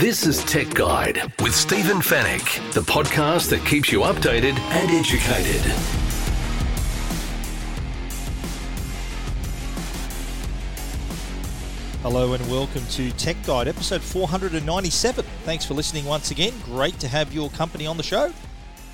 This is Tech Guide with Stephen Fenech, the podcast that keeps you updated and educated. Hello and welcome to Tech Guide, episode 497. Thanks for listening once again. Great to have your company on the show.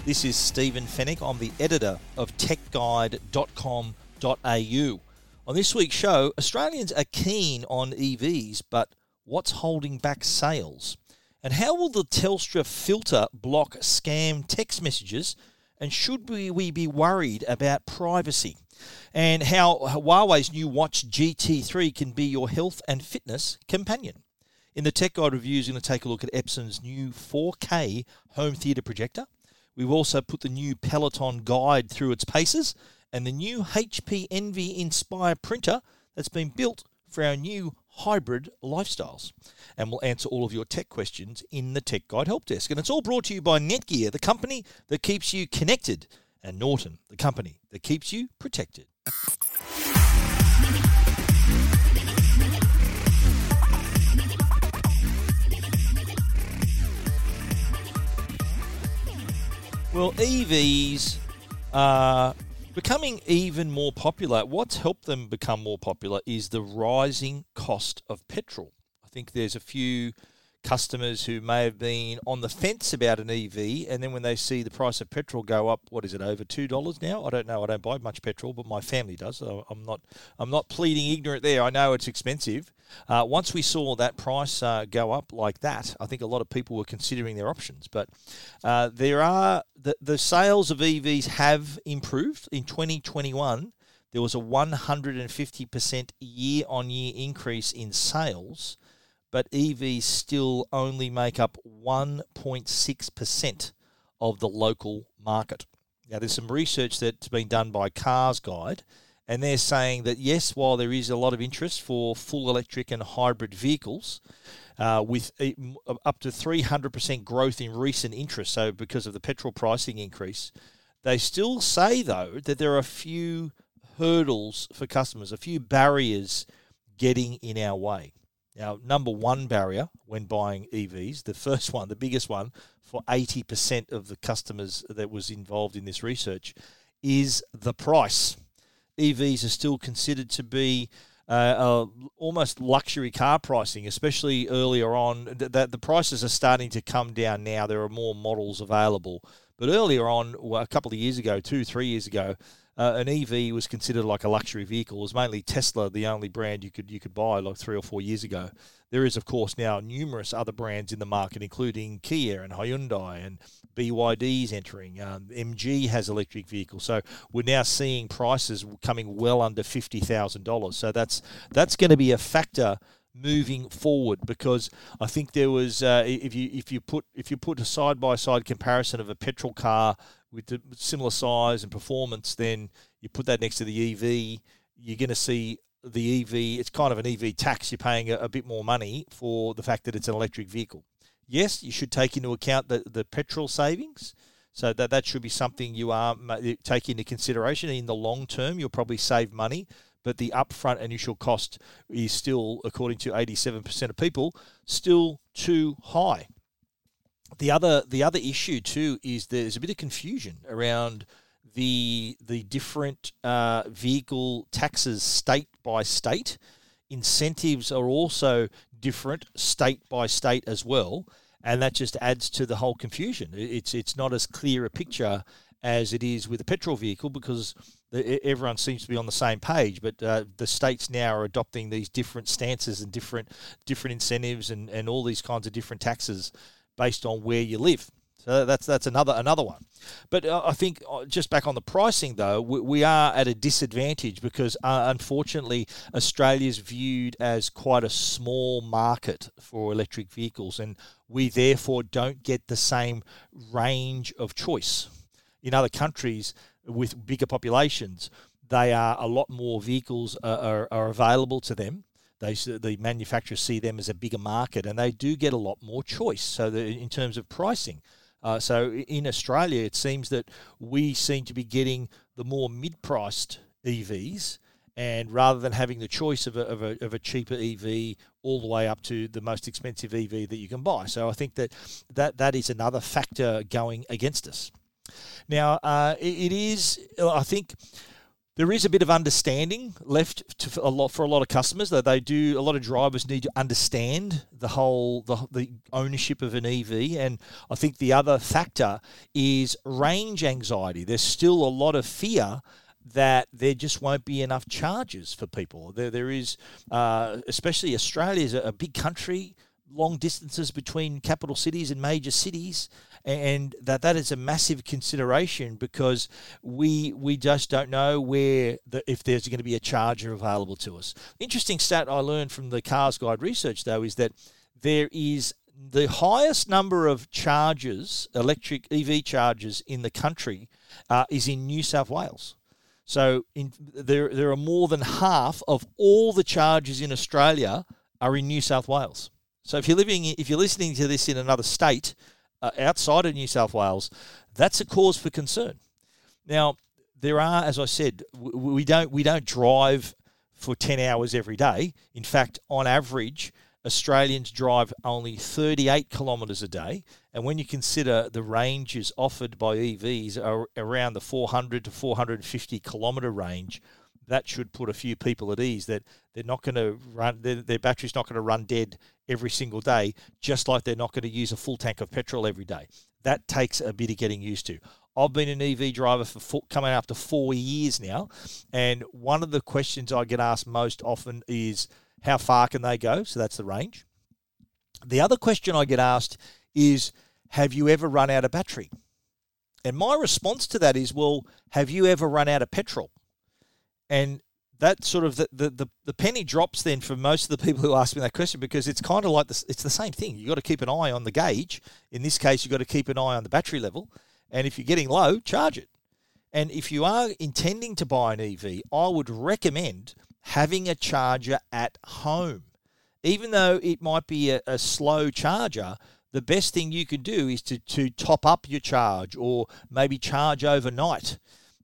This is Stephen Fenech. I'm the editor of techguide.com.au. On this week's show, Australians are keen on EVs, but what's holding back sales? And how will the Telstra filter block scam text messages? And should we, we be worried about privacy? and how Huawei's new watch GT3 can be your health and fitness companion. In the Tech Guide review, is going to take a look at Epson's new 4K home theatre projector. We've also put the new Peloton guide through its paces and the new HP Envy Inspire printer that's been built for our new hybrid lifestyles. And we'll answer all of your tech questions in the Tech Guide Help Desk. And it's all brought to you by Netgear, the company that keeps you connected and Norton, the company that keeps you protected. Well, EVs are becoming even more popular. What's helped them become more popular is the rising cost of petrol. I think there's a few customers who may have been on the fence about an EV, and then when they see the price of petrol go up, what is it over two dollars now? I don't know. I don't buy much petrol, but my family does. So I'm not. I'm not pleading ignorant there. I know it's expensive. Uh, once we saw that price uh, go up like that, I think a lot of people were considering their options. But uh, there are the the sales of EVs have improved in 2021. There was a 150% year on year increase in sales but EVs still only make up 1.6% of the local market. Now, there's some research that's been done by Cars Guide, and they're saying that yes, while there is a lot of interest for full electric and hybrid vehicles, uh, with up to 300% growth in recent interest, so because of the petrol pricing increase, they still say, though, that there are a few hurdles for customers, a few barriers getting in our way. Now, number one barrier when buying EVs, the first one, the biggest one for 80% of the customers that was involved in this research, is the price. EVs are still considered to be uh, uh, almost luxury car pricing, especially earlier on. That the prices are starting to come down now. There are more models available, but earlier on, well, a couple of years ago, two, three years ago, uh, an EV was considered like a luxury vehicle. It was mainly Tesla, the only brand you could you could buy like three or four years ago. There is, of course, now numerous other brands in the market, including Kia and Hyundai and BYD's entering. Um, MG has electric vehicles, so we're now seeing prices coming well under fifty thousand dollars. So that's that's going to be a factor moving forward because I think there was uh, if you if you put if you put a side by side comparison of a petrol car with the similar size and performance, then you put that next to the EV, you're going to see the EV. It's kind of an EV tax. You're paying a, a bit more money for the fact that it's an electric vehicle. Yes, you should take into account the, the petrol savings. So that, that should be something you are take into consideration. In the long term, you'll probably save money, but the upfront initial cost is still, according to 87% of people, still too high the other the other issue too is there's a bit of confusion around the the different uh, vehicle taxes state by state. Incentives are also different state by state as well, and that just adds to the whole confusion. It's it's not as clear a picture as it is with a petrol vehicle because the, everyone seems to be on the same page, but uh, the states now are adopting these different stances and different different incentives and, and all these kinds of different taxes based on where you live. So that's that's another another one. But uh, I think uh, just back on the pricing though, we, we are at a disadvantage because uh, unfortunately Australia is viewed as quite a small market for electric vehicles, and we therefore don't get the same range of choice. In other countries with bigger populations, they are a lot more vehicles are, are, are available to them they the manufacturers see them as a bigger market, and they do get a lot more choice. So in terms of pricing, uh, so in Australia, it seems that we seem to be getting the more mid-priced EVs, and rather than having the choice of a, of a, of a cheaper EV all the way up to the most expensive EV that you can buy. So I think that that, that is another factor going against us. Now, uh, it, is, I think there is a bit of understanding left to, a lot for a lot of customers that they do a lot of drivers need to understand the whole the, the ownership of an EV and I think the other factor is range anxiety. There's still a lot of fear that there just won't be enough charges for people. There there is uh, especially Australia is a, a big country long distances between capital cities and major cities and that that is a massive consideration because we we just don't know where the, if there's going to be a charger available to us. Interesting stat I learned from the Cars Guide research though is that there is the highest number of chargers, electric EV chargers in the country, uh, is in New South Wales. So in, there there are more than half of all the chargers in Australia are in New South Wales. So if you're living, if you're listening to this in another state, Uh, outside of New South Wales, that's a cause for concern. Now, there are, as I said, we don't we don't drive for ten hours every day. In fact, on average, Australians drive only 38 kilometres a day, and when you consider the ranges offered by EVs are around the 400 to 450 kilometre range, that should put a few people at ease that they're not going to run their, their battery's not going to run dead every single day just like they're not going to use a full tank of petrol every day that takes a bit of getting used to I've been an EV driver for four, coming up to four years now, and one of the questions I get asked most often is how far can they go? So that's the range. The other question I get asked is, have you ever run out of battery? And my response to that is, well, have you ever run out of petrol? And that sort of the, the, the, the, penny drops then for most of the people who ask me that question because it's kind of like this it's the same thing. You've got to keep an eye on the gauge. In this case you've got to keep an eye on the battery level. And if you're getting low charge it. And if you are intending to buy an ev i would recommend having a charger at home. Even though it might be a, a slow charger the best thing you can do is to, to top up your charge or maybe charge overnight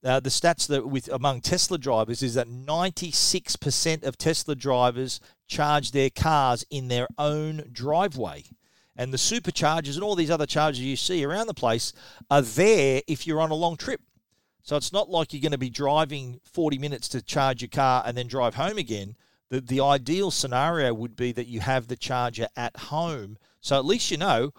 uh, the stats that with among Tesla drivers is that 96% of Tesla drivers charge their cars in their own driveway. And the superchargers and all these other chargers you see around the place are there if you're on a long trip. So it's not like you're going to be driving 40 minutes to charge your car and then drive home again. The, the ideal scenario would be that you have the charger at home. So at least you know,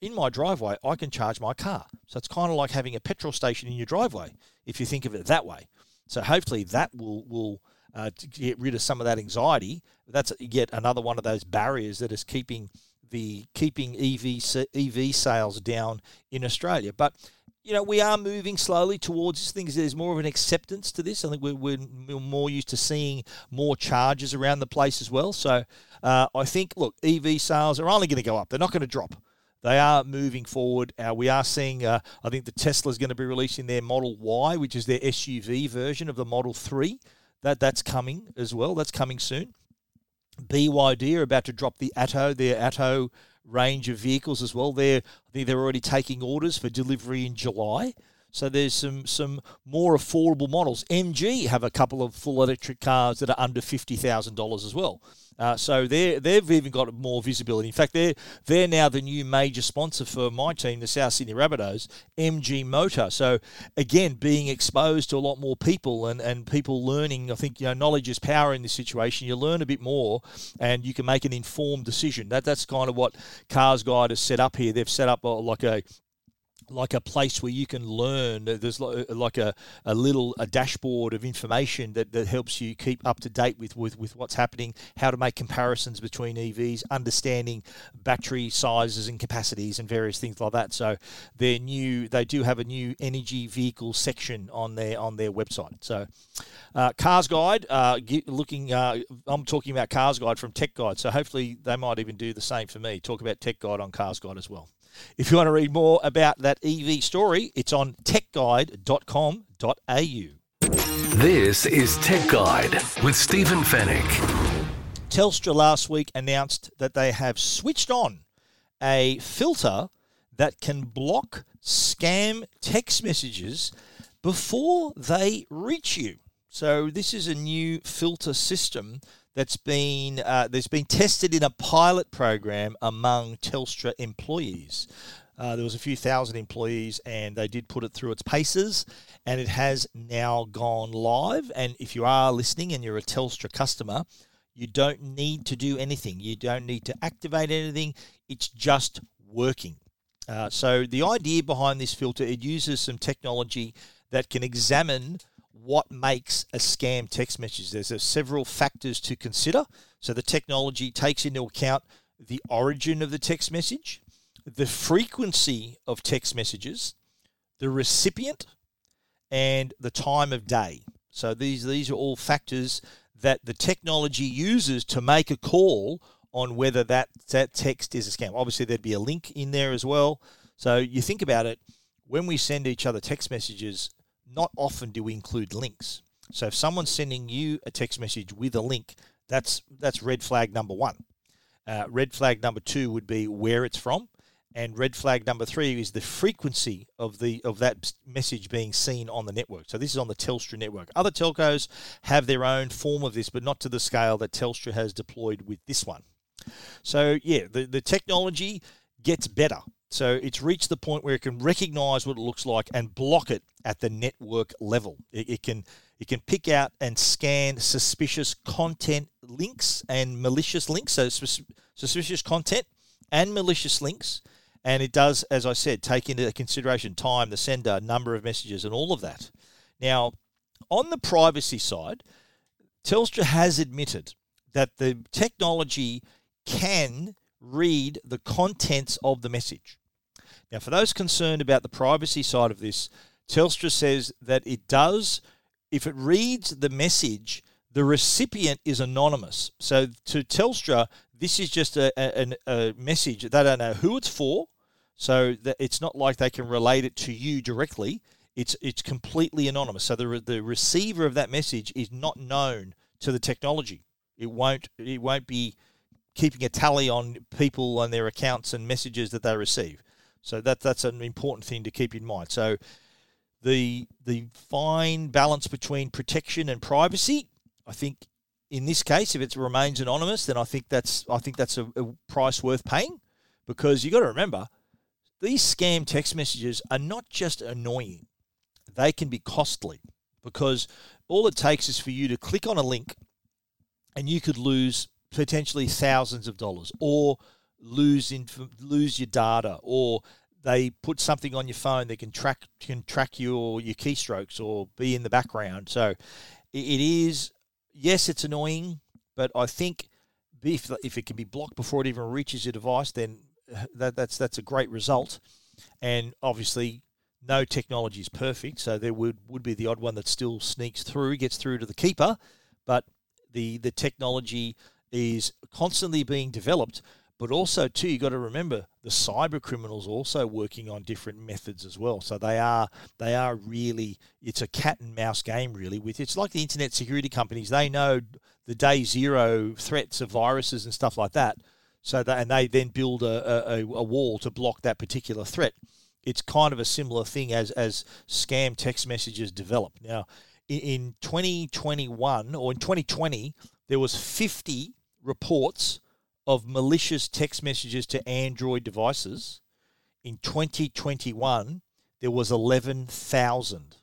in my driveway, I can charge my car. So it's kind of like having a petrol station in your driveway, if you think of it that way. So hopefully that will will uh, get rid of some of that anxiety. That's yet another one of those barriers that is keeping the keeping EV EV sales down in Australia. But you know we are moving slowly towards. Things there's more of an acceptance to this. I think we're, we're more used to seeing more charges around the place as well. So uh, I think look, EV sales are only going to go up. They're not going to drop they are moving forward. Uh, we are seeing, uh, I think the Tesla is going to be releasing their Model Y, which is their SUV version of the Model 3. That, that's coming as well. That's coming soon. BYD are about to drop the Atto, their Atto range of vehicles as well. They're, I think they're already taking orders for delivery in July. So there's some some more affordable models. MG have a couple of full electric cars that are under fifty thousand dollars as well. Uh, so they they've even got more visibility. In fact, they're they're now the new major sponsor for my team, the South Sydney Rabbitohs, MG Motor. So again, being exposed to a lot more people and, and people learning. I think you know knowledge is power in this situation. You learn a bit more, and you can make an informed decision. That that's kind of what Cars Guide has set up here. They've set up a, like a like a place where you can learn. There's like a, a little a dashboard of information that, that helps you keep up to date with, with, with what's happening, how to make comparisons between EVs, understanding battery sizes and capacities and various things like that. So their new they do have a new energy vehicle section on their on their website. So uh, Cars Guide, uh, looking, uh, I'm talking about Cars Guide from Tech Guide. So hopefully they might even do the same for me. Talk about Tech Guide on Cars Guide as well. If you want to read more about that EV story, it's on techguide.com.au. This is Tech Guide with Stephen Fenech. Telstra last week announced that they have switched on a filter that can block scam text messages before they reach you. So this is a new filter system that's been uh, that's been tested in a pilot program among Telstra employees. Uh, there was a few thousand employees, and they did put it through its paces, and it has now gone live. And if you are listening and you're a Telstra customer, you don't need to do anything. You don't need to activate anything. It's just working. Uh, so the idea behind this filter, it uses some technology that can examine what makes a scam text message. There's several factors to consider. So the technology takes into account the origin of the text message, the frequency of text messages, the recipient, and the time of day. So these these are all factors that the technology uses to make a call on whether that, that text is a scam. Obviously, there'd be a link in there as well. So you think about it, when we send each other text messages, not often do we include links. So if someone's sending you a text message with a link, that's that's red flag number one. Uh, red flag number two would be where it's from, and red flag number three is the frequency of the of that message being seen on the network. So this is on the Telstra network. Other telcos have their own form of this, but not to the scale that Telstra has deployed with this one. So yeah, the, the technology gets better. So it's reached the point where it can recognize what it looks like and block it at the network level. It, it, can it can pick out and scan suspicious content links and malicious links. So suspicious content and malicious links, and it does, as I said, take into consideration time, the sender, number of messages, and all of that. Now, on the privacy side, Telstra has admitted that the technology can read the contents of the message. Now, for those concerned about the privacy side of this, Telstra says that it does, if it reads the message, the recipient is anonymous. So to Telstra, this is just a, a, a message. They don't know who it's for, so it's not like they can relate it to you directly. It's it's completely anonymous. So the the receiver of that message is not known to the technology. It won't it won't be keeping a tally on people and their accounts and messages that they receive. So that that's an important thing to keep in mind. So the the fine balance between protection and privacy, I think in this case, if it remains anonymous, then I think that's I think that's a, a price worth paying because you got to remember these scam text messages are not just annoying; they can be costly because all it takes is for you to click on a link, and you could lose potentially thousands of dollars or lose in, lose your data or they put something on your phone that can track can track your your keystrokes or be in the background. So it is yes, it's annoying, but I think if if it can be blocked before it even reaches your device, then uh, that, that's that's a great result. And obviously, no technology is perfect, so there would, would be the odd one that still sneaks through, gets through to the keeper, but the the technology is constantly being developed. But also, too, you've got to remember the cyber criminals also working on different methods as well. So they are they are really it's a cat and mouse game really. With it's like the internet security companies. They know the day zero threats of viruses and stuff like that. So that and they then build a, a, a wall to block that particular threat. It's kind of a similar thing as as scam text messages develop. Now, in 2021 or in 2020, there was 50 reports of malicious text messages to Android devices. In 2021, there was 11,000.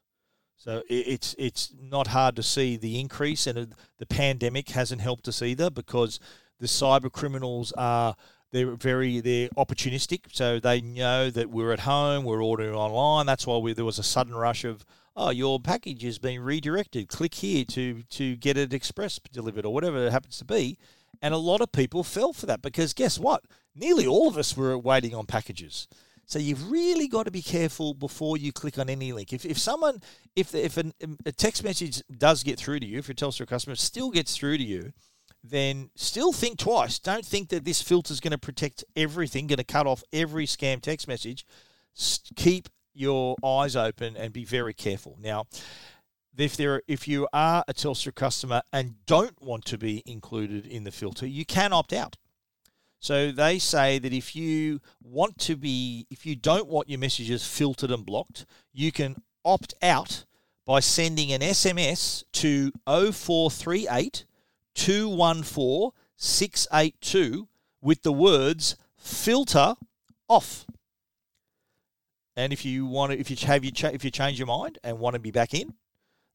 So it's it's not hard to see the increase, and the pandemic hasn't helped us either because the cyber criminals are they're very they're opportunistic, so they know that we're at home, we're ordering online. That's why we, there was a sudden rush of oh, your package has been redirected. Click here to to get it express delivered or whatever it happens to be. And a lot of people fell for that because guess what? Nearly all of us were waiting on packages. So you've really got to be careful before you click on any link. If, if someone, if if an, a text message does get through to you, if you're a Telstra customer, still gets through to you, then still think twice. Don't think that this filter is going to protect everything, going to cut off every scam text message. Keep your eyes open and be very careful. Now, if there if you are a Telstra customer and don't want to be included in the filter, you can opt out. So they say that if you want to be if you don't want your messages filtered and blocked, you can opt out by sending an SMS to 0438 214 682 with the words filter off. And if you want to, if you have you if you change your mind and want to be back in,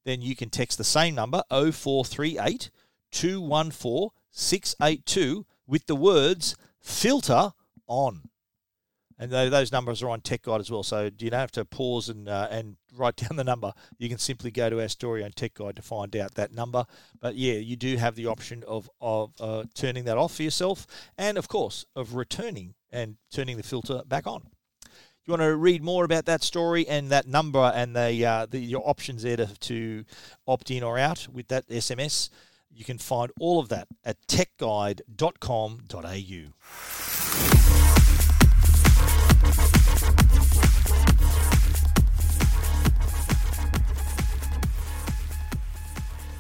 then you can text the same number 0438 214 682 with the words filter on. And those numbers are on Tech Guide as well, so you don't have to pause and uh, and write down the number. You can simply go to our story on Tech Guide to find out that number. But yeah, you do have the option of of uh, turning that off for yourself, and of course of returning and turning the filter back on you want to read more about that story and that number and the, uh, the your options there to, to opt in or out with that SMS, you can find all of that at techguide.com.au.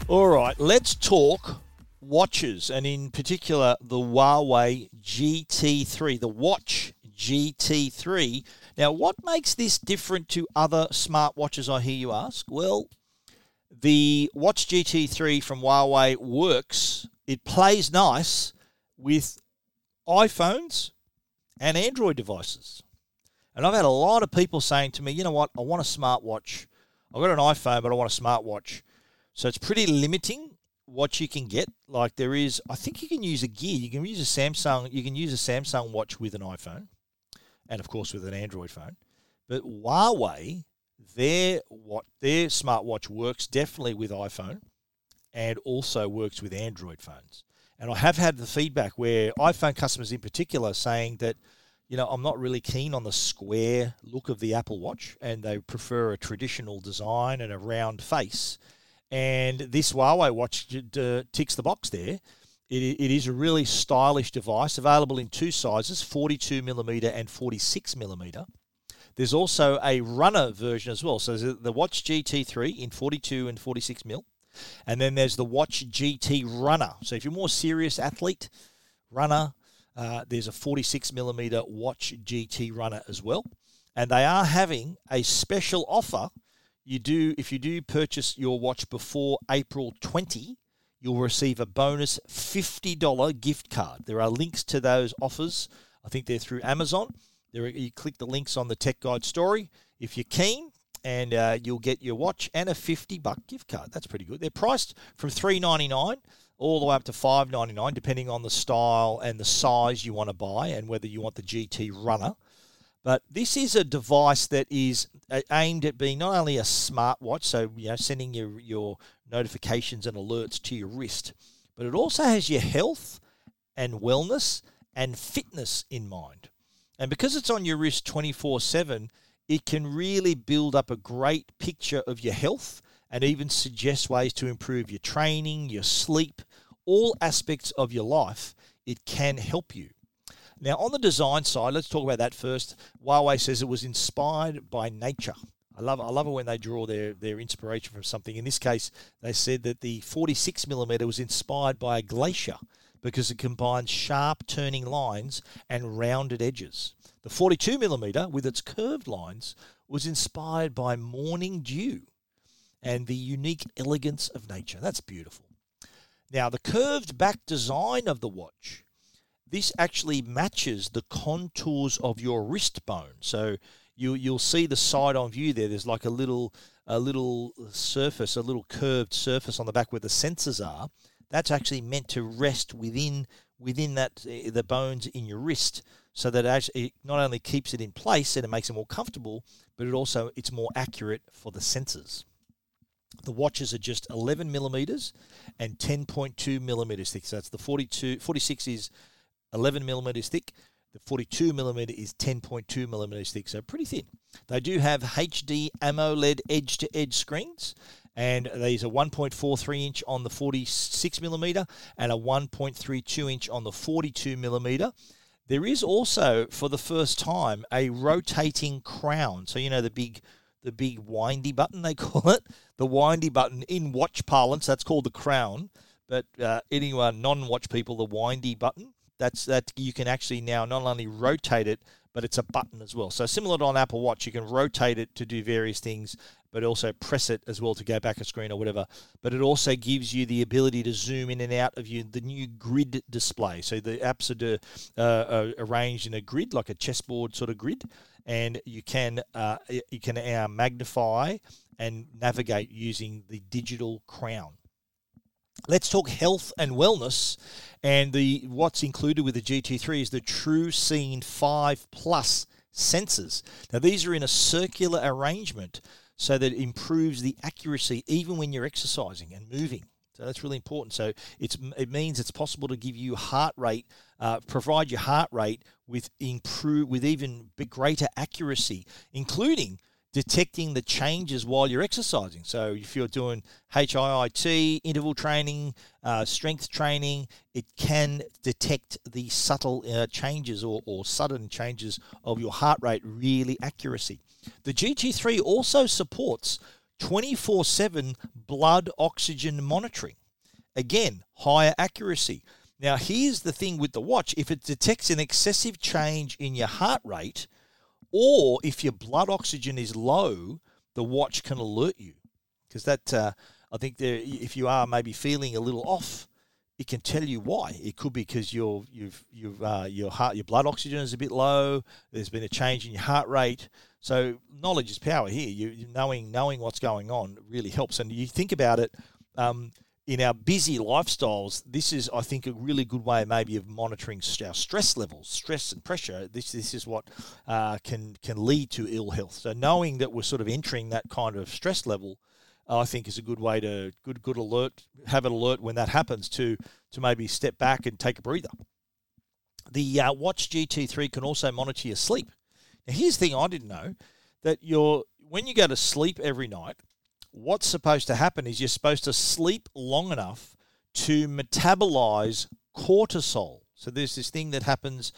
All right, let's talk watches and in particular the Huawei GT3, the watch GT3 now, what makes this different to other smartwatches, I hear you ask? Well, the Watch GT3 from Huawei works, it plays nice with iPhones and Android devices. And I've had a lot of people saying to me, you know what, I want a smartwatch. I've got an iPhone, but I want a smartwatch. So it's pretty limiting what you can get. Like there is, I think you can use a Gear. You can use a Samsung. You can use a Samsung watch with an iPhone and of course with an Android phone. But Huawei, their what their smartwatch works definitely with iPhone, and also works with Android phones. And I have had the feedback where iPhone customers in particular saying that, you know, I'm not really keen on the square look of the Apple Watch, and they prefer a traditional design and a round face. And this Huawei watch ticks the box there it, it is a really stylish device, available in two sizes 42 millimeter and 46 millimeter. There's also a runner version as well. So the Watch GT3 in 42 and 46 mil. And then there's the Watch GT Runner. So if you're more serious athlete, runner, uh, there's a 46 millimeter Watch GT Runner as well. And they are having a special offer. You do if you do purchase your watch before April 20, you'll receive a bonus $50 gift card. There are links to those offers. I think they're through Amazon. There, you click the links on the Tech Guide story if you're keen, and uh, you'll get your watch and a 50 buck gift card. That's pretty good. They're priced from $3.99 all the way up to $5.99, depending on the style and the size you want to buy and whether you want the GT Runner. But this is a device that is uh, aimed at being not only a smartwatch, so you know, sending your your notifications and alerts to your wrist, but it also has your health and wellness and fitness in mind. And because it's on your wrist 24 7, it can really build up a great picture of your health and even suggest ways to improve your training, your sleep, all aspects of your life. It can help you. Now, on the design side, let's talk about that first. Huawei says it was inspired by nature. I love, I love it when they draw their, their inspiration from something. In this case, they said that the 46 millimeter was inspired by a glacier because it combines sharp turning lines and rounded edges. The 42 millimeter, with its curved lines, was inspired by morning dew and the unique elegance of nature. That's beautiful. Now, the curved back design of the watch this actually matches the contours of your wrist bone. So you you'll see the side on view there. There's like a little a little surface, a little curved surface on the back where the sensors are. That's actually meant to rest within within that uh, the bones in your wrist, so that actually it not only keeps it in place and it makes it more comfortable, but it also it's more accurate for the sensors. The watches are just 11 millimeters and 10.2 millimeters thick. So that's the 42, 46 is 11 millimeters thick. The 42 millimeter is 10.2 millimeters thick, so pretty thin. They do have HD AMOLED edge to edge screens, and these are 1.43 inch on the 46 millimeter and a 1.32 inch on the 42 millimeter. There is also, for the first time, a rotating crown. So you know the big, the big windy button they call it, the windy button in watch parlance. That's called the crown. But uh, anyone non-watch people, the windy button. That's that you can actually now not only rotate it, but it's a button as well. So similar to on Apple Watch, you can rotate it to do various things, but also press it as well to go back a screen or whatever. But it also gives you the ability to zoom in and out of you the new grid display. So the apps are uh, arranged in a grid, like a chessboard sort of grid, and you can uh, you can uh, magnify and navigate using the digital crown. Let's talk health and wellness. And the what's included with the GT3 is the TruSeen 5 Plus sensors. Now these are in a circular arrangement so that it improves the accuracy even when you're exercising and moving. So that's really important. So it's it means it's possible to give you heart rate, uh, provide your heart rate with improve with even greater accuracy, including detecting the changes while you're exercising. So if you're doing HIIT, interval training, uh, strength training, it can detect the subtle uh, changes or, or sudden changes of your heart rate really accuracy. The GT3 also supports 24 7 blood oxygen monitoring. Again, higher accuracy. Now, here's the thing with the watch if it detects an excessive change in your heart rate, or if your blood oxygen is low, the watch can alert you. Because that, uh, I think, there, if you are maybe feeling a little off, it can tell you why. It could be because your you've you've uh, your heart your blood oxygen is a bit low. There's been a change in your heart rate. So knowledge is power here. You knowing knowing what's going on really helps. And you think about it. Um, in our busy lifestyles, this is, I think, a really good way, maybe, of monitoring our stress levels, stress and pressure. This this is what uh, can can lead to ill health. So knowing that we're sort of entering that kind of stress level, I think, is a good way to good good alert, have an alert when that happens to to maybe step back and take a breather. The uh, Watch GT3 can also monitor your sleep. Now, here's the thing I didn't know that you're when you go to sleep every night what's supposed to happen is you're supposed to sleep long enough to metabolize cortisol. So there's this thing that happens,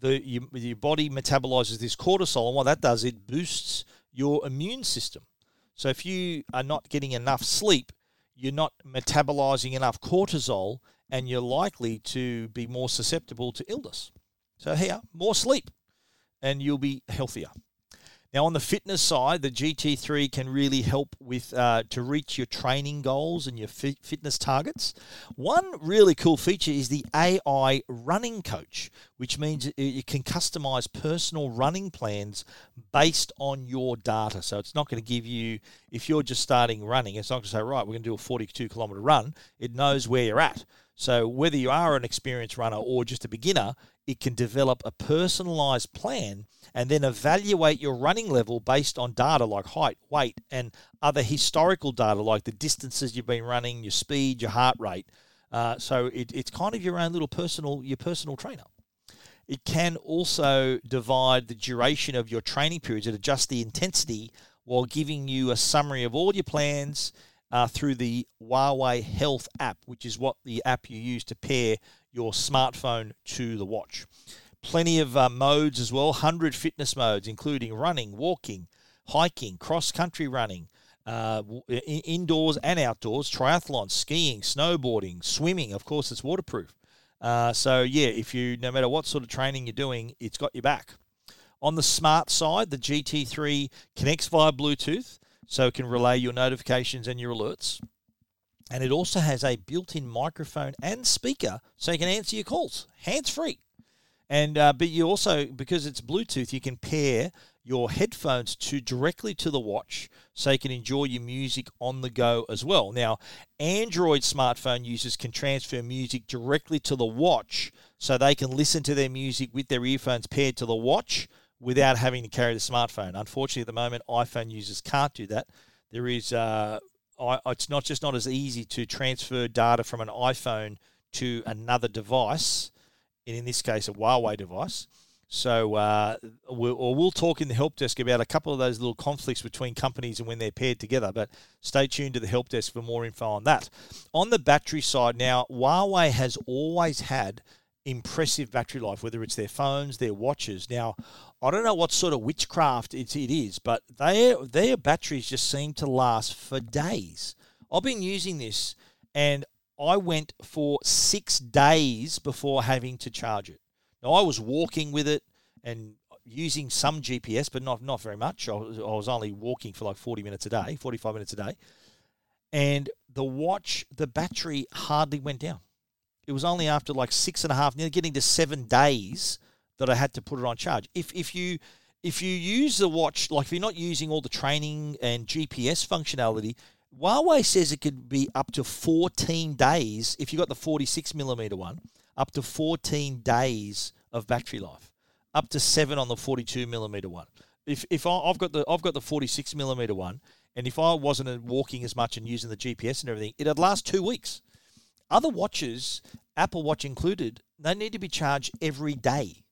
the you, your body metabolizes this cortisol, and what that does, it boosts your immune system. So if you are not getting enough sleep, you're not metabolizing enough cortisol, and you're likely to be more susceptible to illness. So here, more sleep, and you'll be healthier. Now, on the fitness side, the GT3 can really help with uh, to reach your training goals and your fitness targets. One really cool feature is the AI running coach, which means you can customize personal running plans based on your data. So it's not going to give you, if you're just starting running, it's not going to say, right, we're going to do a 42 kilometer run. It knows where you're at. So whether you are an experienced runner or just a beginner, it can develop a personalized plan and then evaluate your running level based on data like height, weight, and other historical data like the distances you've been running, your speed, your heart rate. Uh, so it, it's kind of your own little personal your personal trainer. It can also divide the duration of your training periods and adjust the intensity while giving you a summary of all your plans uh, through the Huawei Health app, which is what the app you use to pair your smartphone to the watch. Plenty of uh, modes as well, 100 fitness modes, including running, walking, hiking, cross country running, uh, indoors and outdoors, triathlon, skiing, snowboarding, swimming. Of course, it's waterproof. Uh, so, yeah, if you, no matter what sort of training you're doing, it's got your back. On the smart side, the GT3 connects via Bluetooth, so it can relay your notifications and your alerts and it also has a built-in microphone and speaker, so you can answer your calls hands-free. And uh, but you also because it's Bluetooth, you can pair your headphones to directly to the watch so you can enjoy your music on the go as well. Now, Android smartphone users can transfer music directly to the watch so they can listen to their music with their earphones paired to the watch without having to carry the smartphone. Unfortunately, at the moment, iPhone users can't do that. There is, uh, it's not just not as easy to transfer data from an iPhone to another device, and in this case, a Huawei device. So, uh, we'll, or we'll talk in the help desk about a couple of those little conflicts between companies and when they're paired together. But stay tuned to the help desk for more info on that. On the battery side, now Huawei has always had impressive battery life, whether it's their phones, their watches. Now, I don't know what sort of witchcraft it, it is, but their their batteries just seem to last for days. I've been using this, and I went for six days before having to charge it. Now, I was walking with it and using some GPS, but not not very much. I was, I was only walking for like forty minutes a day, forty five minutes a day, and the watch, the battery hardly went down. It was only after like six and a half, nearly getting to seven days that I had to put it on charge. If if you if you use the watch, like if you're not using all the training and GPS functionality, Huawei says it could be up to 14 days if you got the 46 millimeter one, up to 14 days of battery life, up to seven on the 42 millimeter one. If if I, have got the I've got the 46 millimeter one, and if I wasn't walking as much and using the GPS and everything, it'd last two weeks. Other watches, Apple Watch included, they need to be charged every day.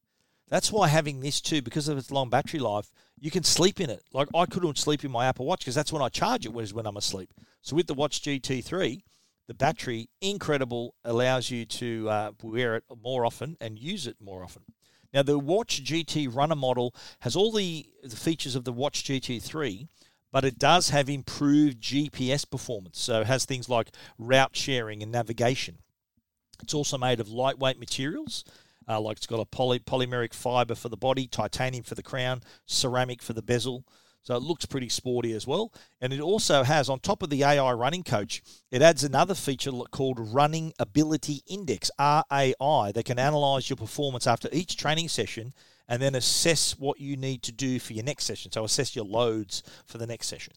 That's why having this too, because of its long battery life, you can sleep in it. Like I couldn't sleep in my Apple Watch because that's when I charge it when I'm asleep. So with the Watch GT3, the battery incredible allows you to uh, wear it more often and use it more often. Now the Watch GT Runner model has all the, the features of the Watch GT3, but it does have improved GPS performance. So it has things like route sharing and navigation. It's also made of lightweight materials, uh, like it's got a poly- polymeric fiber for the body, titanium for the crown, ceramic for the bezel. So it looks pretty sporty as well. And it also has, on top of the AI running coach, it adds another feature called Running Ability Index, RAI, that can analyze your performance after each training session and then assess what you need to do for your next session. So assess your loads for the next session.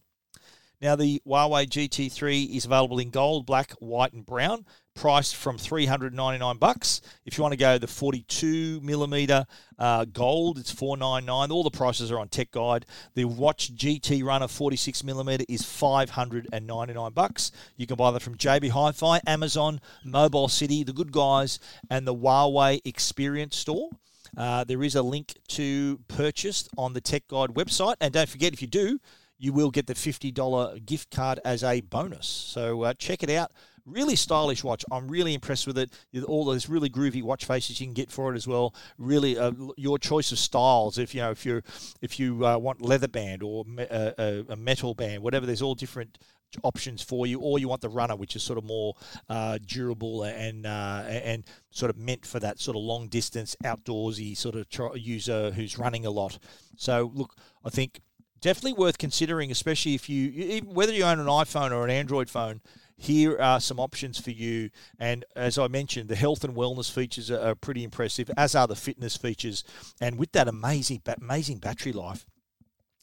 Now, the Huawei GT3 is available in gold, black, white, and brown, priced from 399 bucks. If you want to go the 42 millimeter uh, gold, it's 499. All the prices are on Tech Guide. The Watch GT Runner 46 millimeter is 599 bucks. You can buy them from JB Hi-Fi, Amazon, Mobile City, the Good Guys, and the Huawei Experience Store. Uh, there is a link to purchase on the Tech Guide website. And don't forget, if you do, you will get the $50 gift card as a bonus. So uh, check it out. Really stylish watch. I'm really impressed with it. All those really groovy watch faces you can get for it as well. Really, uh, your choice of styles. If you know, if you if you uh, want leather band or me- uh, a, a metal band, whatever. There's all different options for you, or you want the runner, which is sort of more uh, durable and uh, and sort of meant for that sort of long distance outdoorsy sort of tr- user who's running a lot. So look, I think definitely worth considering, especially if you whether you own an iPhone or an Android phone. Here are some options for you, and as I mentioned, the health and wellness features are, pretty impressive, as are the fitness features. And with that amazing, amazing battery life,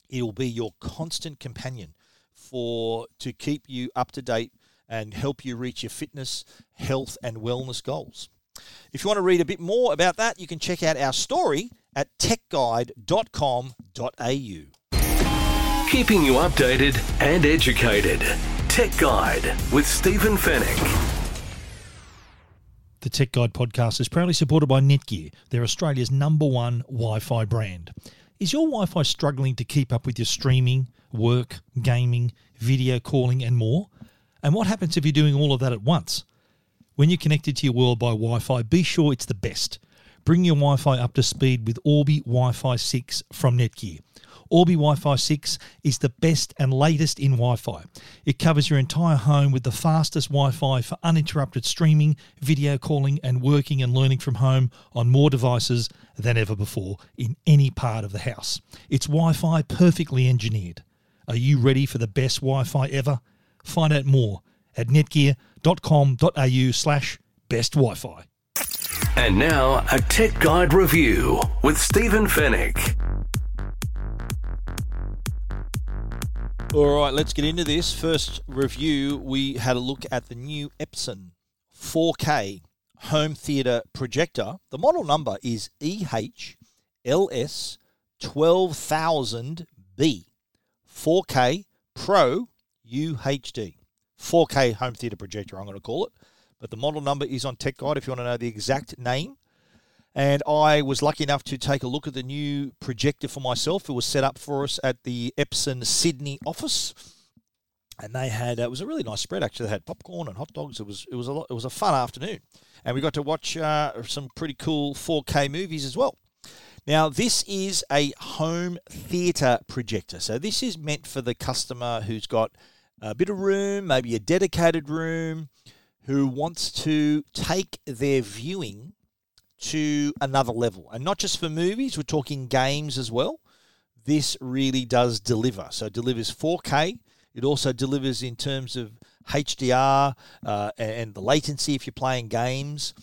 it'll be your constant companion for to keep you up to date and help you reach your fitness, health, and wellness goals. If you want to read a bit more about that, you can check out our story at techguide.com.au. Keeping you updated and educated. Tech Guide with Stephen Fenech. The Tech Guide podcast is proudly supported by Netgear. They're Australia's number one Wi Fi brand. Is your Wi Fi struggling to keep up with your streaming, work, gaming, video calling, and more? And what happens if you're doing all of that at once? When you're connected to your world by Wi Fi, be sure it's the best. Bring your Wi Fi up to speed with Orbi Wi Fi 6 from Netgear. Orbi Wi Fi 6 is the best and latest in Wi Fi. It covers your entire home with the fastest Wi Fi for uninterrupted streaming, video calling, and working and learning from home on more devices than ever before in any part of the house. It's Wi Fi perfectly engineered. Are you ready for the best Wi Fi ever? Find out more at netgear.com.au slash best Wi Fi. And now, a Tech Guide review with Stephen Fenech. All right, let's get into this. First review, we had a look at the new Epson 4K home theatre projector. The model number is EHLS 12000B 4K Pro UHD. 4K home theatre projector, I'm going to call it. But the model number is on Tech Guide if you want to know the exact name. And I was lucky enough to take a look at the new projector for myself. It was set up for us at the Epson Sydney office. And they had uh, it was a really nice spread actually. They had popcorn and hot dogs. It was it was a lot, it was a fun afternoon, and we got to watch uh, some pretty cool 4K movies as well. Now, this is a home theatre projector. So, this is meant for the customer who's got a bit of room, maybe a dedicated room, who wants to take their viewing to another level. And not just for movies, we're talking games as well. This really does deliver. So it delivers 4K. It also delivers in terms of HDR uh, and the latency if you're playing games.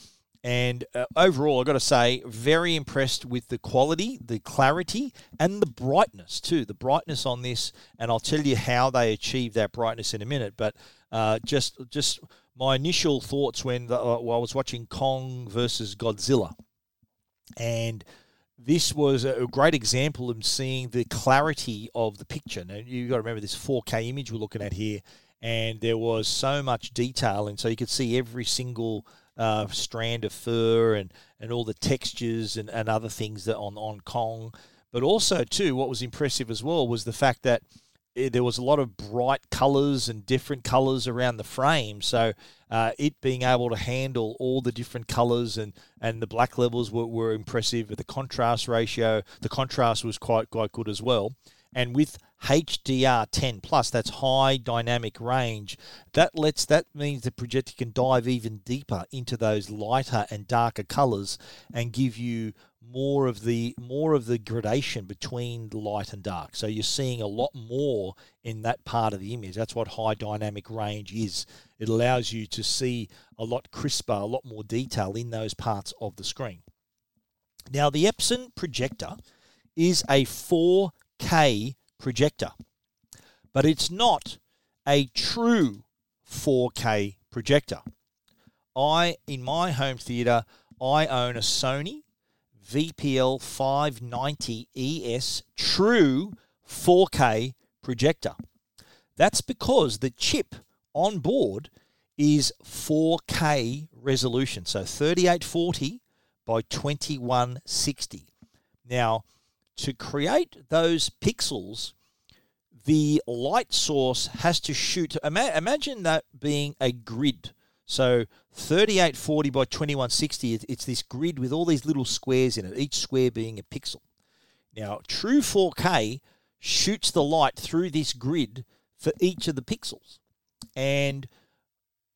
And uh, overall, I've got to say, very impressed with the quality, the clarity, and the brightness too. The brightness on this, and I'll tell you how they achieve that brightness in a minute. But uh, just, just my initial thoughts when, the, uh, I was watching Kong versus Godzilla, and this was a great example of seeing the clarity of the picture. Now you've got to remember this 4K image we're looking at here, and there was so much detail, and so you could see every single uh, strand of fur and, and all the textures and, and other things that on on Kong. But also too, what was impressive as well was the fact that there was a lot of bright colors and different colors around the frame. So uh, it being able to handle all the different colors and, and the black levels were, were impressive. The contrast ratio, the contrast was quite quite good as well. And with HDR 10 plus, that's high dynamic range. That lets that means the projector can dive even deeper into those lighter and darker colors and give you more of the more of the gradation between light and dark. So you're seeing a lot more in that part of the image. That's what high dynamic range is. It allows you to see a lot crisper, a lot more detail in those parts of the screen. Now the Epson projector is a 4K projector, but it's not a true 4K projector. I in my home theater I own a Sony VPL 590 ES true 4K projector. That's because the chip on board is 4K resolution, so 3840 by 2160. Now, to create those pixels, the light source has to shoot. Imagine that being a grid so 3840 by 2160, it's this grid with all these little squares in it, each square being a pixel. Now, true 4K shoots the light through this grid for each of the pixels. And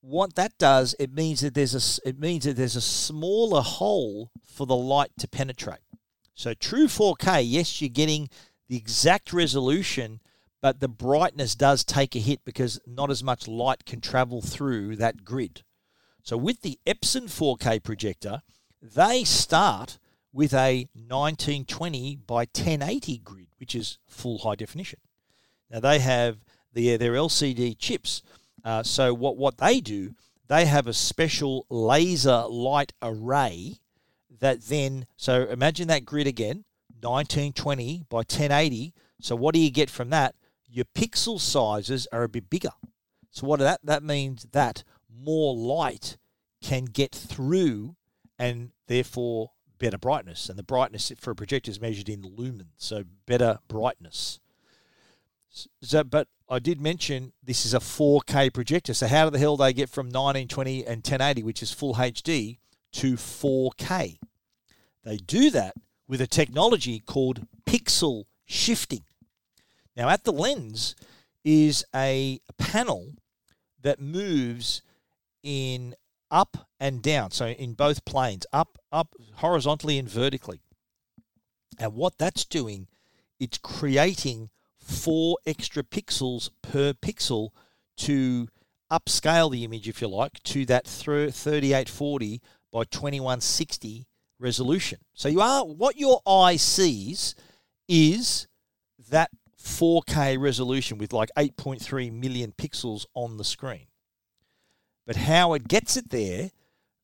what that does, it means that there's a it means that there's a smaller hole for the light to penetrate. So true 4K, yes, you're getting the exact resolution but the brightness does take a hit because not as much light can travel through that grid. So with the Epson 4K projector, they start with a 1920 by 1080 grid, which is full high definition. Now they have the, their LCD chips. Uh, so what, what they do, they have a special laser light array that then, so imagine that grid again, 1920 by 1080. So what do you get from that? Your pixel sizes are a bit bigger. So what that that means that more light can get through and therefore better brightness. And the brightness for a projector is measured in lumens, so better brightness. So, but I did mention this is a 4K projector. So how the hell do they get from 1920 and 1080, which is full HD, to 4K? They do that with a technology called pixel shifting. Now, at the lens is a panel that moves in up and down, so in both planes, up, up horizontally and vertically. And what that's doing, it's creating four extra pixels per pixel to upscale the image, if you like, to that 3840 by 2160 resolution. So you are what your eye sees is that 4K resolution with like 8.3 million pixels on the screen. But how it gets it there,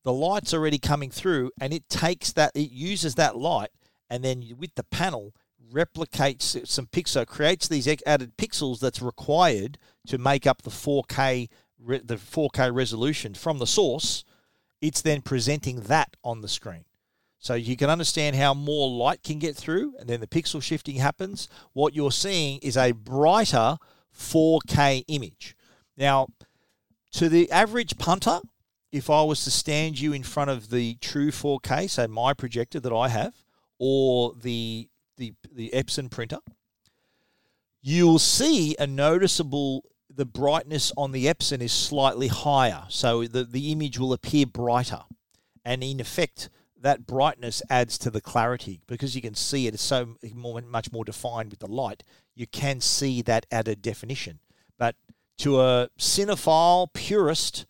the light's already coming through and it takes that, it uses that light and then with the panel replicates some pixel, creates these added pixels that's required to make up the 4K the 4K resolution from the source. It's then presenting that on the screen. So you can understand how more light can get through, and then the pixel shifting happens. What you're seeing is a brighter 4K image. Now, to the average punter, if I was to stand you in front of the true 4K, so my projector that I have, or the the, the Epson printer, you'll see a noticeable the brightness on the Epson is slightly higher, so the, the image will appear brighter. And in effect, that brightness adds to the clarity because you can see it is so more, much more defined with the light. You can see that added definition. But to a cinephile purist,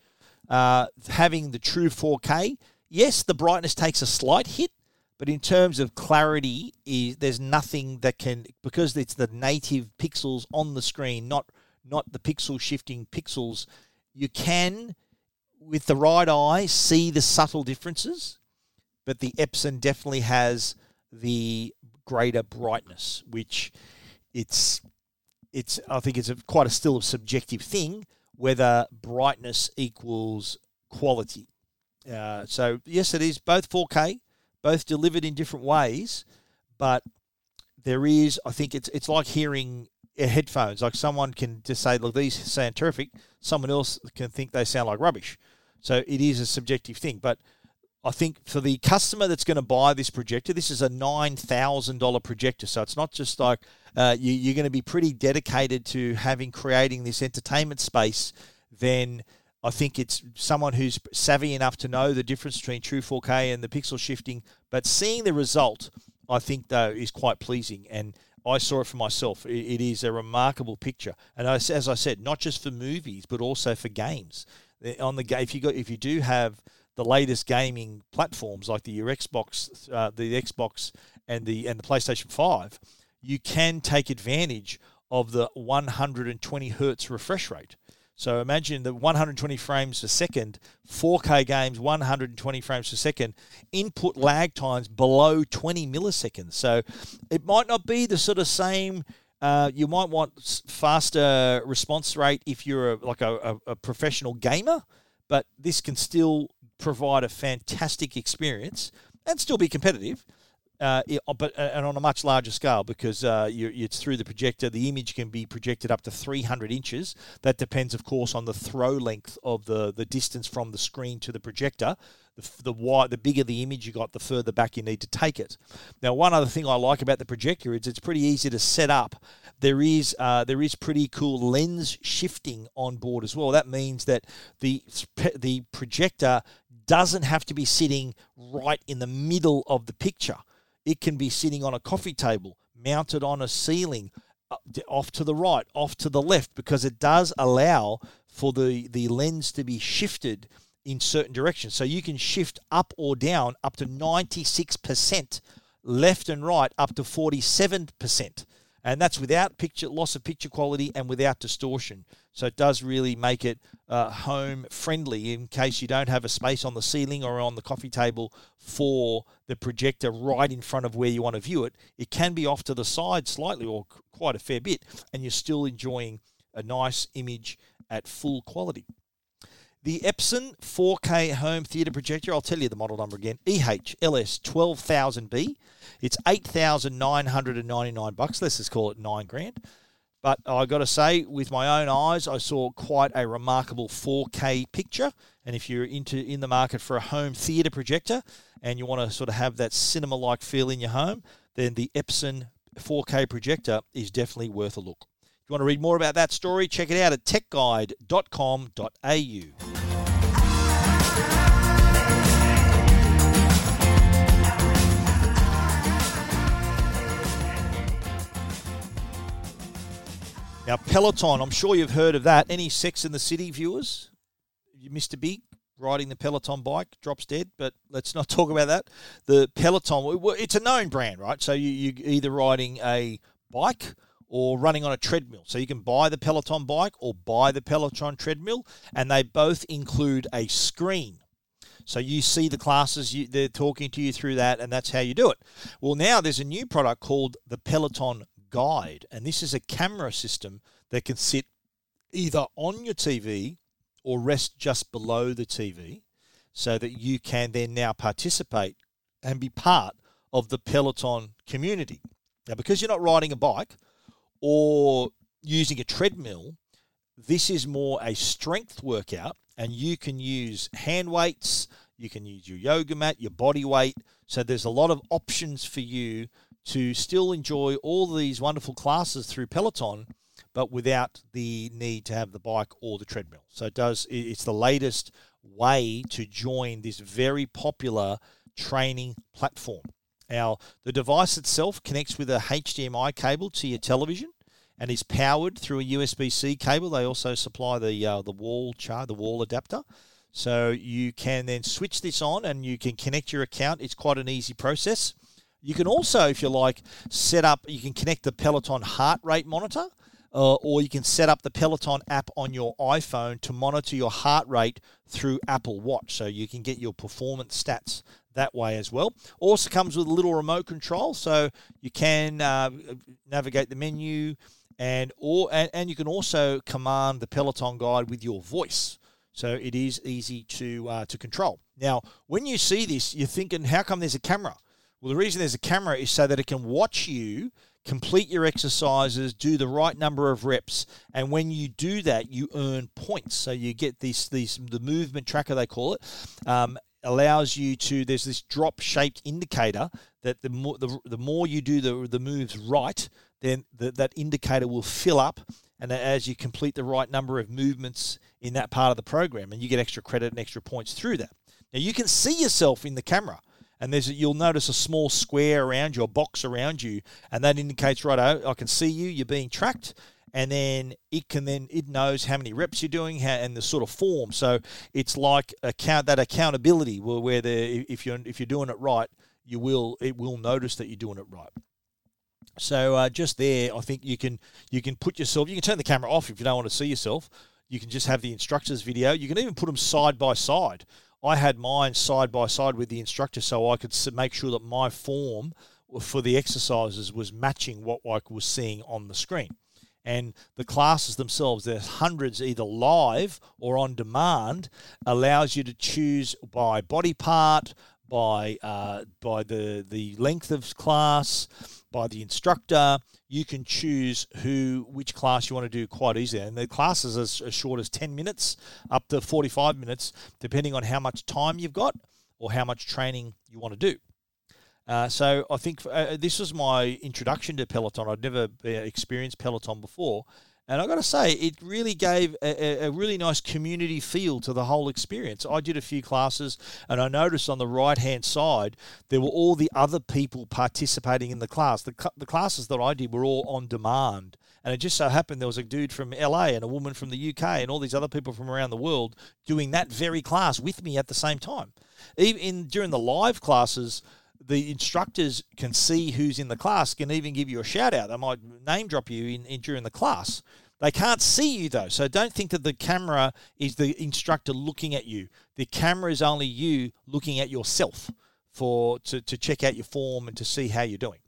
uh, having the true 4K, yes, the brightness takes a slight hit, but in terms of clarity, is there's nothing that can because it's the native pixels on the screen, not not the pixel shifting pixels. You can, with the right eye, see the subtle differences but the Epson definitely has the greater brightness, which it's it's I think it's a, quite a still a subjective thing whether brightness equals quality. Uh, so yes, it is both 4K, both delivered in different ways, but there is I think it's it's like hearing headphones. Like someone can just say, "Look, these sound terrific." Someone else can think they sound like rubbish. So it is a subjective thing, but I think for the customer that's going to buy this projector, this is a nine thousand dollar projector. So it's not just like uh, you, are going to be pretty dedicated to having creating this entertainment space. Then I think it's someone who's savvy enough to know the difference between true 4K and the pixel shifting. But seeing the result, I think though is quite pleasing and. I saw it for myself. It is a remarkable picture, and as I said, not just for movies but also for games. On the if you got if you do have the latest gaming platforms like the your Xbox, uh, the Xbox and the and the PlayStation Five, you can take advantage of the 120 hertz refresh rate. So imagine the 120 frames per second, 4K games, 120 frames per second, input lag times below 20 milliseconds. So it might not be the sort of same. Uh, you might want faster response rate if you're a, like a, a, a professional gamer, but this can still provide a fantastic experience and still be competitive. Uh, but uh, and on a much larger scale because uh, you, it's through the projector. The image can be projected up to 300 inches. That depends, of course, on the throw length of the, the distance from the screen to the projector. The, the the bigger the image you got, the further back you need to take it. Now, one other thing I like about the projector is it's pretty easy to set up. There is uh, there is pretty cool lens shifting on board as well. That means that the the projector doesn't have to be sitting right in the middle of the picture. It can be sitting on a coffee table, mounted on a ceiling, uh, off to the right, off to the left, because it does allow for the, the lens to be shifted in certain directions. So you can shift up or down up to 96%, left and right up to 47% and that's without picture loss of picture quality and without distortion. So it does really make it uh, home friendly in case you don't have a space on the ceiling or on the coffee table for the projector right in front of where you want to view it. It can be off to the side slightly or quite a fair bit, and you're still enjoying a nice image at full quality. The Epson 4K home theatre projector, I'll tell you the model number again, EHLS 12000B. It's 8999 bucks. Let's just call it 9 grand. But I got to say, with my own eyes, I saw quite a remarkable 4K picture. And if you're into in the market for a home theatre projector and you want to sort of have that cinema-like feel in your home, then the Epson 4K projector is definitely worth a look If you want to read more about that story, check it out at techguide.com.au. Now, Peloton, I'm sure you've heard of that. Any Sex in the City viewers? Mr. Big riding the Peloton bike drops dead, but let's not talk about that. The Peloton, it's a known brand, right? So you, you're either riding a bike or running on a treadmill. So you can buy the Peloton bike or buy the Peloton treadmill, and they both include a screen. So you see the classes, you, they're talking to you through that, and that's how you do it. Well, now there's a new product called the Peloton Guide, and this is a camera system that can sit either on your TV or rest just below the TV so that you can then now participate and be part of the Peloton community. Now, because you're not riding a bike or using a treadmill, this is more a strength workout, and you can use hand weights, you can use your yoga mat, your body weight. So there's a lot of options for you to still enjoy all these wonderful classes through Peloton, but without the need to have the bike or the treadmill. So it does it's the latest way to join this very popular training platform. Now, the device itself connects with a HDMI cable to your television and is powered through a USB-C cable. They also supply the uh, the wall char, the wall adapter. So you can then switch this on and you can connect your account. It's quite an easy process. You can also, if you like, set up, you can connect the Peloton heart rate monitor, uh, or you can set up the Peloton app on your iPhone to monitor your heart rate through Apple Watch. So you can get your performance stats that way as well. Also comes with a little remote control, so you can uh, navigate the menu and or and, and you can also command the Peloton guide with your voice. So it is easy to uh, to control. Now, when you see this, you're thinking, how come there's a camera? Well, the reason there's a camera is so that it can watch you complete your exercises, do the right number of reps, and when you do that, you earn points. So you get this these the movement tracker they call it. Um, allows you to there's this drop shaped indicator that the more the, the more you do the the moves right then the, that indicator will fill up and as you complete the right number of movements in that part of the program and you get extra credit and extra points through that now you can see yourself in the camera and there's you'll notice a small square around you, a box around you, and that indicates right. I can see you. You're being tracked, and then it can then it knows how many reps you're doing how, and the sort of form. So it's like account that accountability where, where the if you're if you're doing it right, you will it will notice that you're doing it right. So uh, just there, I think you can you can put yourself. You can turn the camera off if you don't want to see yourself. You can just have the instructor's video. You can even put them side by side. I had mine side by side with the instructor, so I could make sure that my form for the exercises was matching what I was seeing on the screen. And the classes themselves, there's hundreds either live or on demand, allows you to choose by body part, by uh, by the the length of class, by the instructor. You can choose who which class you want to do quite easily, and the classes are as short as ten minutes up to forty five minutes, depending on how much time you've got or how much training you want to do. Uh, so I think uh, this was my introduction to Peloton. I'd never uh, experienced Peloton before, and I got to say, it really gave a, a, really nice community feel to the whole experience. I did a few classes, and I noticed on the right hand side there were all the other people participating in the class. The, the classes that I did were all on demand. And it just so happened there was a dude from LA and a woman from the UK and all these other people from around the world doing that very class with me at the same time. Even in, during the live classes, the instructors can see who's in the class, can even give you a shout out. They might name drop you in, in during the class. They can't see you though, so don't think that the camera is the instructor looking at you. The camera is only you looking at yourself for to, to check out your form and to see how you're doing.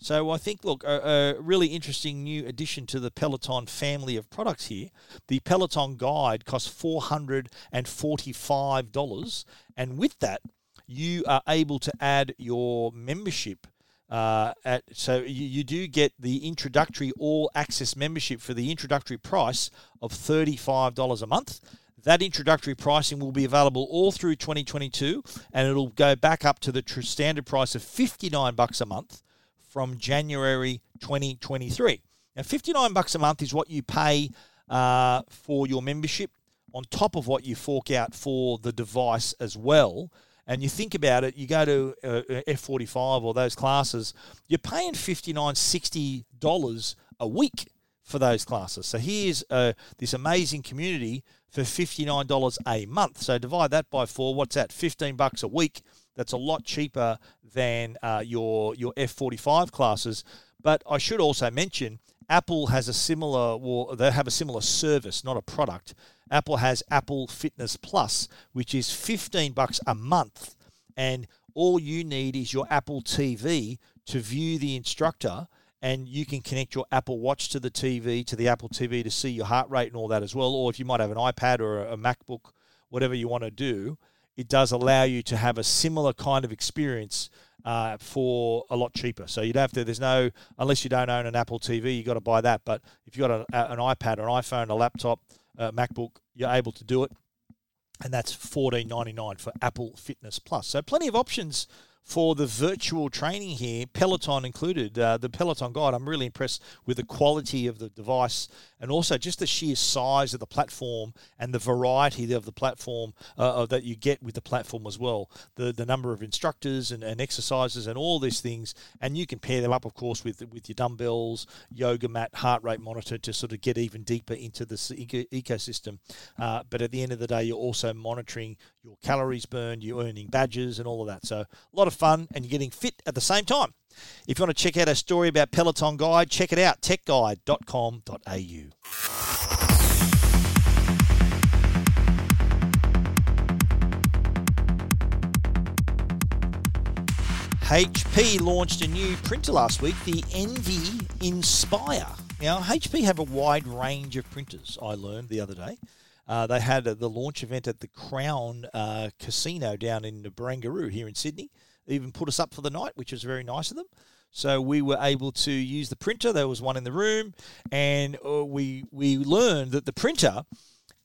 So I think, look, a, a, really interesting new addition to the Peloton family of products here. The Peloton Guide costs four hundred and forty-five dollars, and with that, you are able to add your membership. Uh, at, so you, you do get the introductory all access membership for the introductory price of $35 a month. That introductory pricing will be available all through 2022 and it'll go back up to the standard price of 59 bucks a month from January 2023. Now 59 bucks a month is what you pay uh, for your membership on top of what you fork out for the device as well and you think about it, you go to uh, F45 or those classes, you're paying $59, $60 a week for those classes. So here's uh, this amazing community for $59 a month. So divide that by four, what's that? 15 bucks a week. That's a lot cheaper than uh, your, your F45 classes. But I should also mention Apple has a similar, well, they have a similar service, not a product. Apple has Apple Fitness Plus, which is 15 bucks a month. And all you need is your Apple TV to view the instructor and you can connect your Apple Watch to the TV, to the Apple TV to see your heart rate and all that as well. Or if you might have an iPad or a MacBook, whatever you want to do, it does allow you to have a similar kind of experience uh, for a lot cheaper. So you'd have to, there's no, unless you don't own an Apple TV, you've got to buy that. But if you've got a, an iPad, an iPhone, a laptop, a MacBook, you're able to do it. And that's $14.99 for Apple Fitness Plus. So plenty of options for the virtual training here, Peloton included. Uh, the Peloton Guide, I'm really impressed with the quality of the device and also just the sheer size of the platform and the variety of the platform uh, that you get with the platform as well. The the number of instructors and, and exercises and all these things, and you can pair them up, of course, with with your dumbbells, yoga mat, heart rate monitor to sort of get even deeper into this eco- ecosystem. Uh, but at the end of the day, you're also monitoring your calories burned, you're earning badges and all of that. So a lot of fun, and you're getting fit at the same time. If you want to check out a story about Peloton Guide, check it out, techguide.com.au. HP launched a new printer last week, the Envy Inspire. Now, HP have a wide range of printers, I learned the other day. Uh, they had the launch event at the Crown uh, Casino down in Barangaroo here in Sydney. Even put us up for the night, which was very nice of them. So we were able to use the printer. There was one in the room, and uh, we we learned that the printer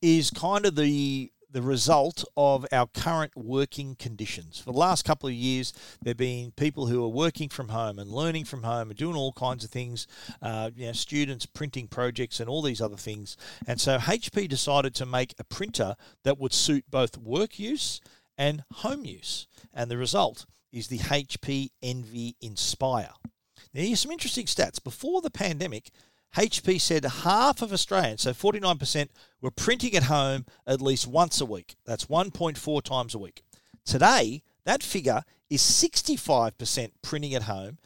is kind of the the result of our current working conditions. For the last couple of years, there have been people who are working from home and learning from home and doing all kinds of things, uh, you know, students printing projects and all these other things. And so HP decided to make a printer that would suit both work use and home use. And the result is the HP Envy Inspire. Now, here's some interesting stats. Before the pandemic, HP said half of Australians, so 49%, were printing at home at least once a week. That's 1.4 times a week. Today, that figure is 65% printing at home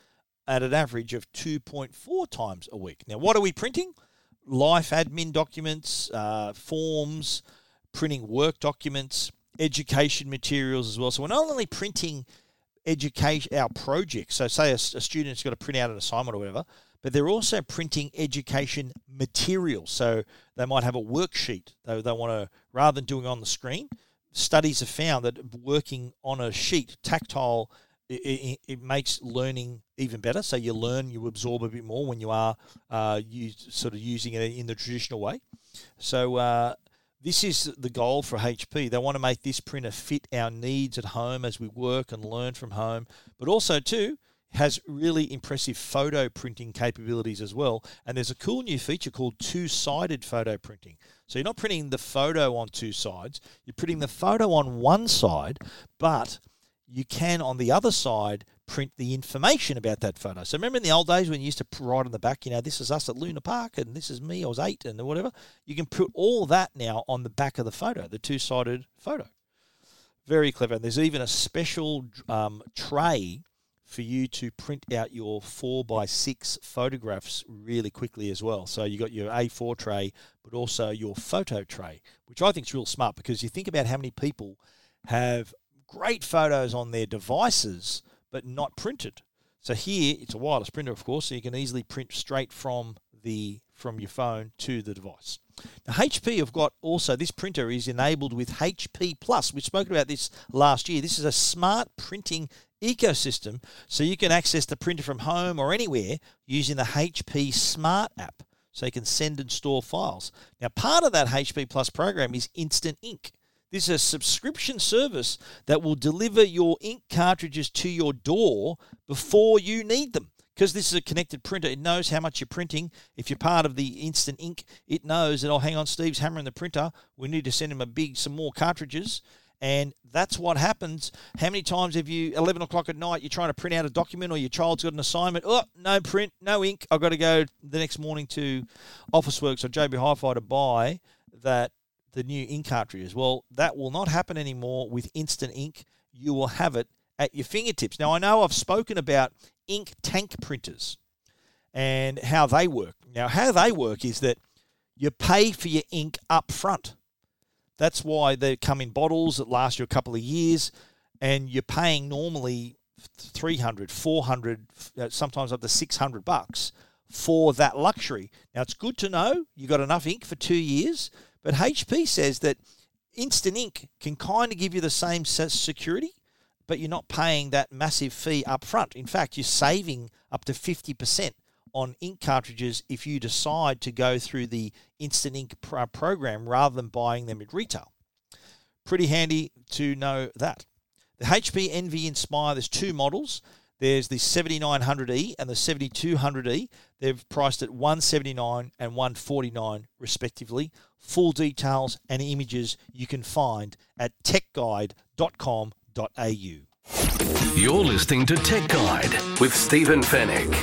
at an average of 2.4 times a week. Now, what are we printing? Life admin documents, uh, forms, printing work documents, education materials as well. So we're not only printing education our projects. So say a, a student's got to print out an assignment or whatever, but they're also printing education material. So they might have a worksheet they, they want to, rather than doing on the screen, studies have found that working on a sheet, tactile, it, it, it, makes learning even better. So you learn, you absorb a bit more when you are uh, you sort of using it in the traditional way. So uh, this is the goal for HP. They want to make this printer fit our needs at home as we work and learn from home, but also too has really impressive photo printing capabilities as well. And there's a cool new feature called two-sided photo printing. So you're not printing the photo on two sides, you're printing the photo on one side, but you can on the other side print the information about that photo. So remember in the old days when you used to write on the back, you know, this is us at Luna Park and this is me, I was eight and whatever. You can put all that now on the back of the photo, the two sided photo. Very clever. And there's even a special um, tray for you to print out your four by six photographs really quickly as well. So you got your A4 tray, but also your photo tray, which I think is real smart because you think about how many people have great photos on their devices but not printed. So here it's a wireless printer, of course, so you can easily print straight from the from your phone to the device. Now HP have got also this printer is enabled with HP Plus. We've spoken about this last year. This is a smart printing ecosystem, so you can access the printer from home or anywhere using the HP Smart app. So you can send and store files. Now, part of that HP Plus program is Instant Ink. This is a subscription service that will deliver your ink cartridges to your door before you need them. Because this is a connected printer, it knows how much you're printing. If you're part of the instant ink, it knows that, oh, hang on, Steve's hammering the printer. We need to send him a big, some more cartridges. And that's what happens. How many times have you, 11 o'clock at night, you're trying to print out a document or your child's got an assignment? Oh, no print, no ink. I've got to go the next morning to Officeworks or JB Hi Fi to buy that the new ink cartridges. Well, that will not happen anymore with instant ink. You will have it at your fingertips. Now, I know I've spoken about ink tank printers and how they work. Now, how they work is that you pay for your ink up front. That's why they come in bottles that last you a couple of years, and you're paying normally 300, 400, uh, sometimes up to 600 bucks for that luxury. Now, it's good to know you got enough ink for two years, but HP says that instant ink can kind of give you the same security, but you're not paying that massive fee up front. In fact, you're saving up to 50% on ink cartridges if you decide to go through the instant ink program rather than buying them at retail. Pretty handy to know that. The HP Envy Inspire, there's two models. There's the 7900E and the 7200E. They've priced at 179 and 149 respectively. Full details and images you can find at techguide.com.au. You're listening to Tech Guide with Stephen Fenech.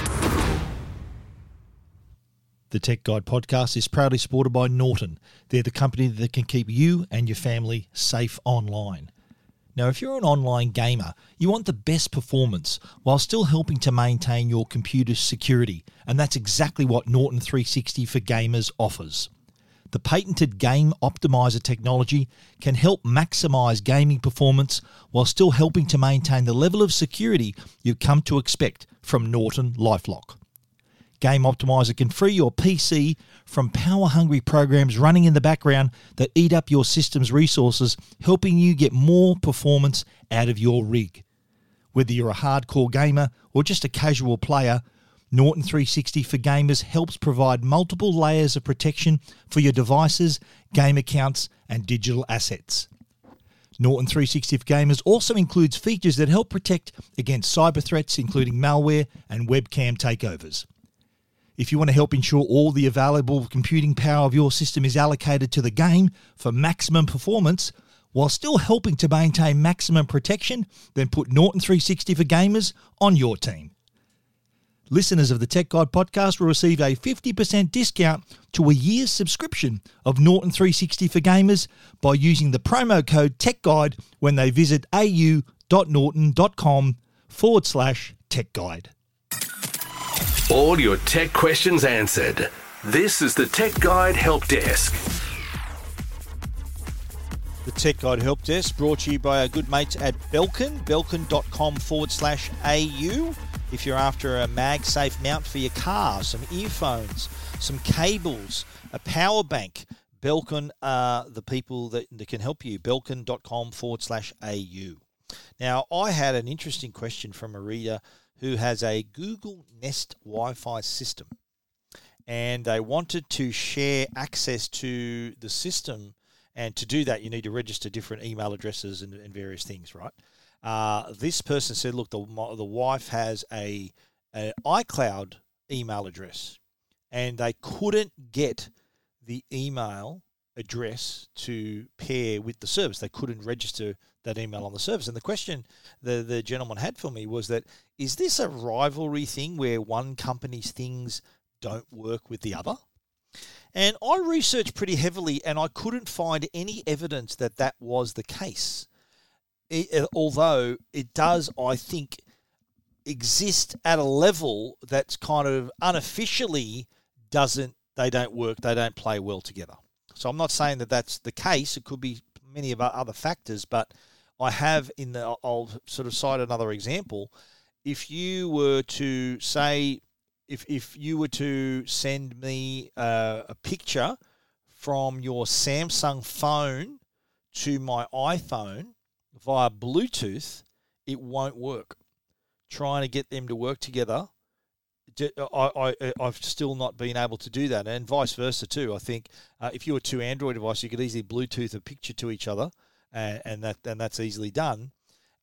The Tech Guide podcast is proudly supported by Norton. They're the company that can keep you and your family safe online. Now, if you're an online gamer, you want the best performance while still helping to maintain your computer's security, and that's exactly what Norton 360 for Gamers offers. The patented Game Optimizer technology can help maximize gaming performance while still helping to maintain the level of security you've come to expect from Norton Lifelock. Game Optimizer can free your PC from power hungry programs running in the background that eat up your system's resources, helping you get more performance out of your rig. Whether you're a hardcore gamer or just a casual player, Norton 360 for Gamers helps provide multiple layers of protection for your devices, game accounts, and digital assets. Norton 360 for Gamers also includes features that help protect against cyber threats, including malware and webcam takeovers. If you want to help ensure all the available computing power of your system is allocated to the game for maximum performance, while still helping to maintain maximum protection, then put Norton 360 for Gamers on your team. Listeners of the Tech Guide podcast will receive a 50% discount to a year's subscription of Norton 360 for Gamers by using the promo code TechGuide when they visit au.norton.com forward slash Tech Guide. All your tech questions answered. This is the Tech Guide Help Desk. The Tech Guide Help Desk brought to you by our good mates at Belkin, belkin.com forward slash AU. If you're after a MagSafe mount for your car, some earphones, some cables, a power bank, Belkin are the people that, that can help you. Belkin.com forward slash AU. Now, I had an interesting question from a reader who has a Google Nest Wi Fi system. And they wanted to share access to the system. And to do that, you need to register different email addresses and, and various things, right? Uh, this person said, look, the, the wife has a, a iCloud email address, and they couldn't get the email address to pair with the service. They couldn't register that email on the service. And the question the, the gentleman had for me was that is this a rivalry thing where one company's things don't work with the other? And I researched pretty heavily and I couldn't find any evidence that that was the case. It, although it does, I think, exist at a level that's kind of unofficially doesn't, they don't work, they don't play well together. So I'm not saying that that's the case. It could be many of other factors, but I have in the I'll sort of cite another example. If you were to say, if if you were to send me uh, a picture from your Samsung phone to my iPhone via Bluetooth, it won't work. Trying to get them to work together I, I, I've still not been able to do that, and vice versa too. I think uh, if you were two Android devices, you could easily Bluetooth a picture to each other, and, and that and that's easily done.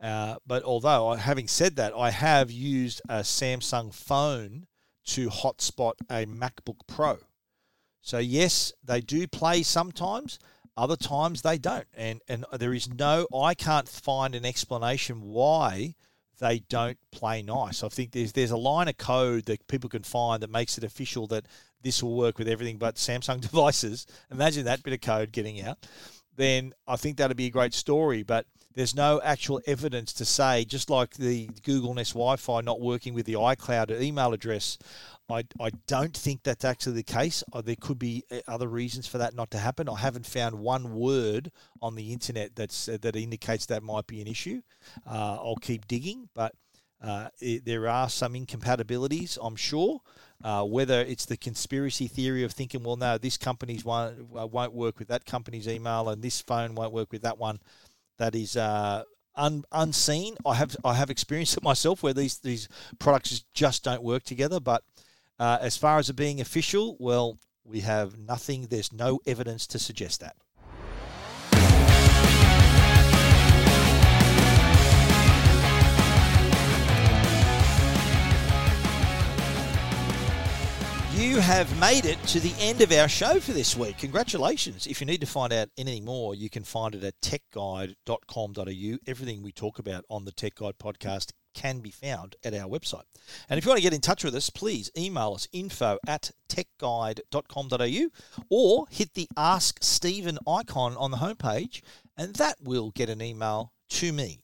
Uh, but although, having said that, I have used a Samsung phone to hotspot a MacBook Pro. So yes, they do play sometimes. Other times they don't, and and there is no. I can't find an explanation why they don't play nice. I think there's there's a line of code that people can find that makes it official that this will work with everything but Samsung devices. Imagine that bit of code getting out. Then I think that'd be a great story. But there's no actual evidence to say, just like the Google Nest Wi-Fi not working with the iCloud email address. I, I don't think that's actually the case. Uh, There could be uh, other reasons for that not to happen. I haven't found one word on the internet that's uh, that indicates that might be an issue. Uh, I'll keep digging, but uh, it, there are some incompatibilities, I'm sure. Uh, whether it's the conspiracy theory of thinking, well, no, this company's uh, won't work with that company's email, and this phone won't work with that one. That is uh, un, unseen. I have I have experienced it myself where these these products just don't work together. But uh, as far as it being official, well, we have nothing. There's no evidence to suggest that. You have made it to the end of our show for this week. Congratulations. If you need to find out anything more, you can find it at techguide.com.au. Everything we talk about on the Tech Guide podcast can be found at our website. And if you want to get in touch with us, please email us info at techguide.com.au or hit the Ask Stephen icon on the homepage, and that will get an email to me.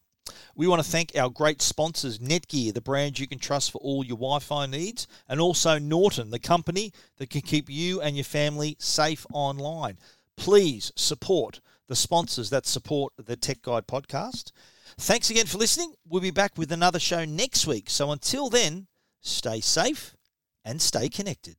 We want to thank our great sponsors, Netgear, the brand you can trust for all your Wi Fi needs, and also Norton, the company that can keep you and your family safe online. Please support the sponsors that support the Tech Guide podcast. Thanks again for listening. We'll be back with another show next week. So until then, stay safe and stay connected.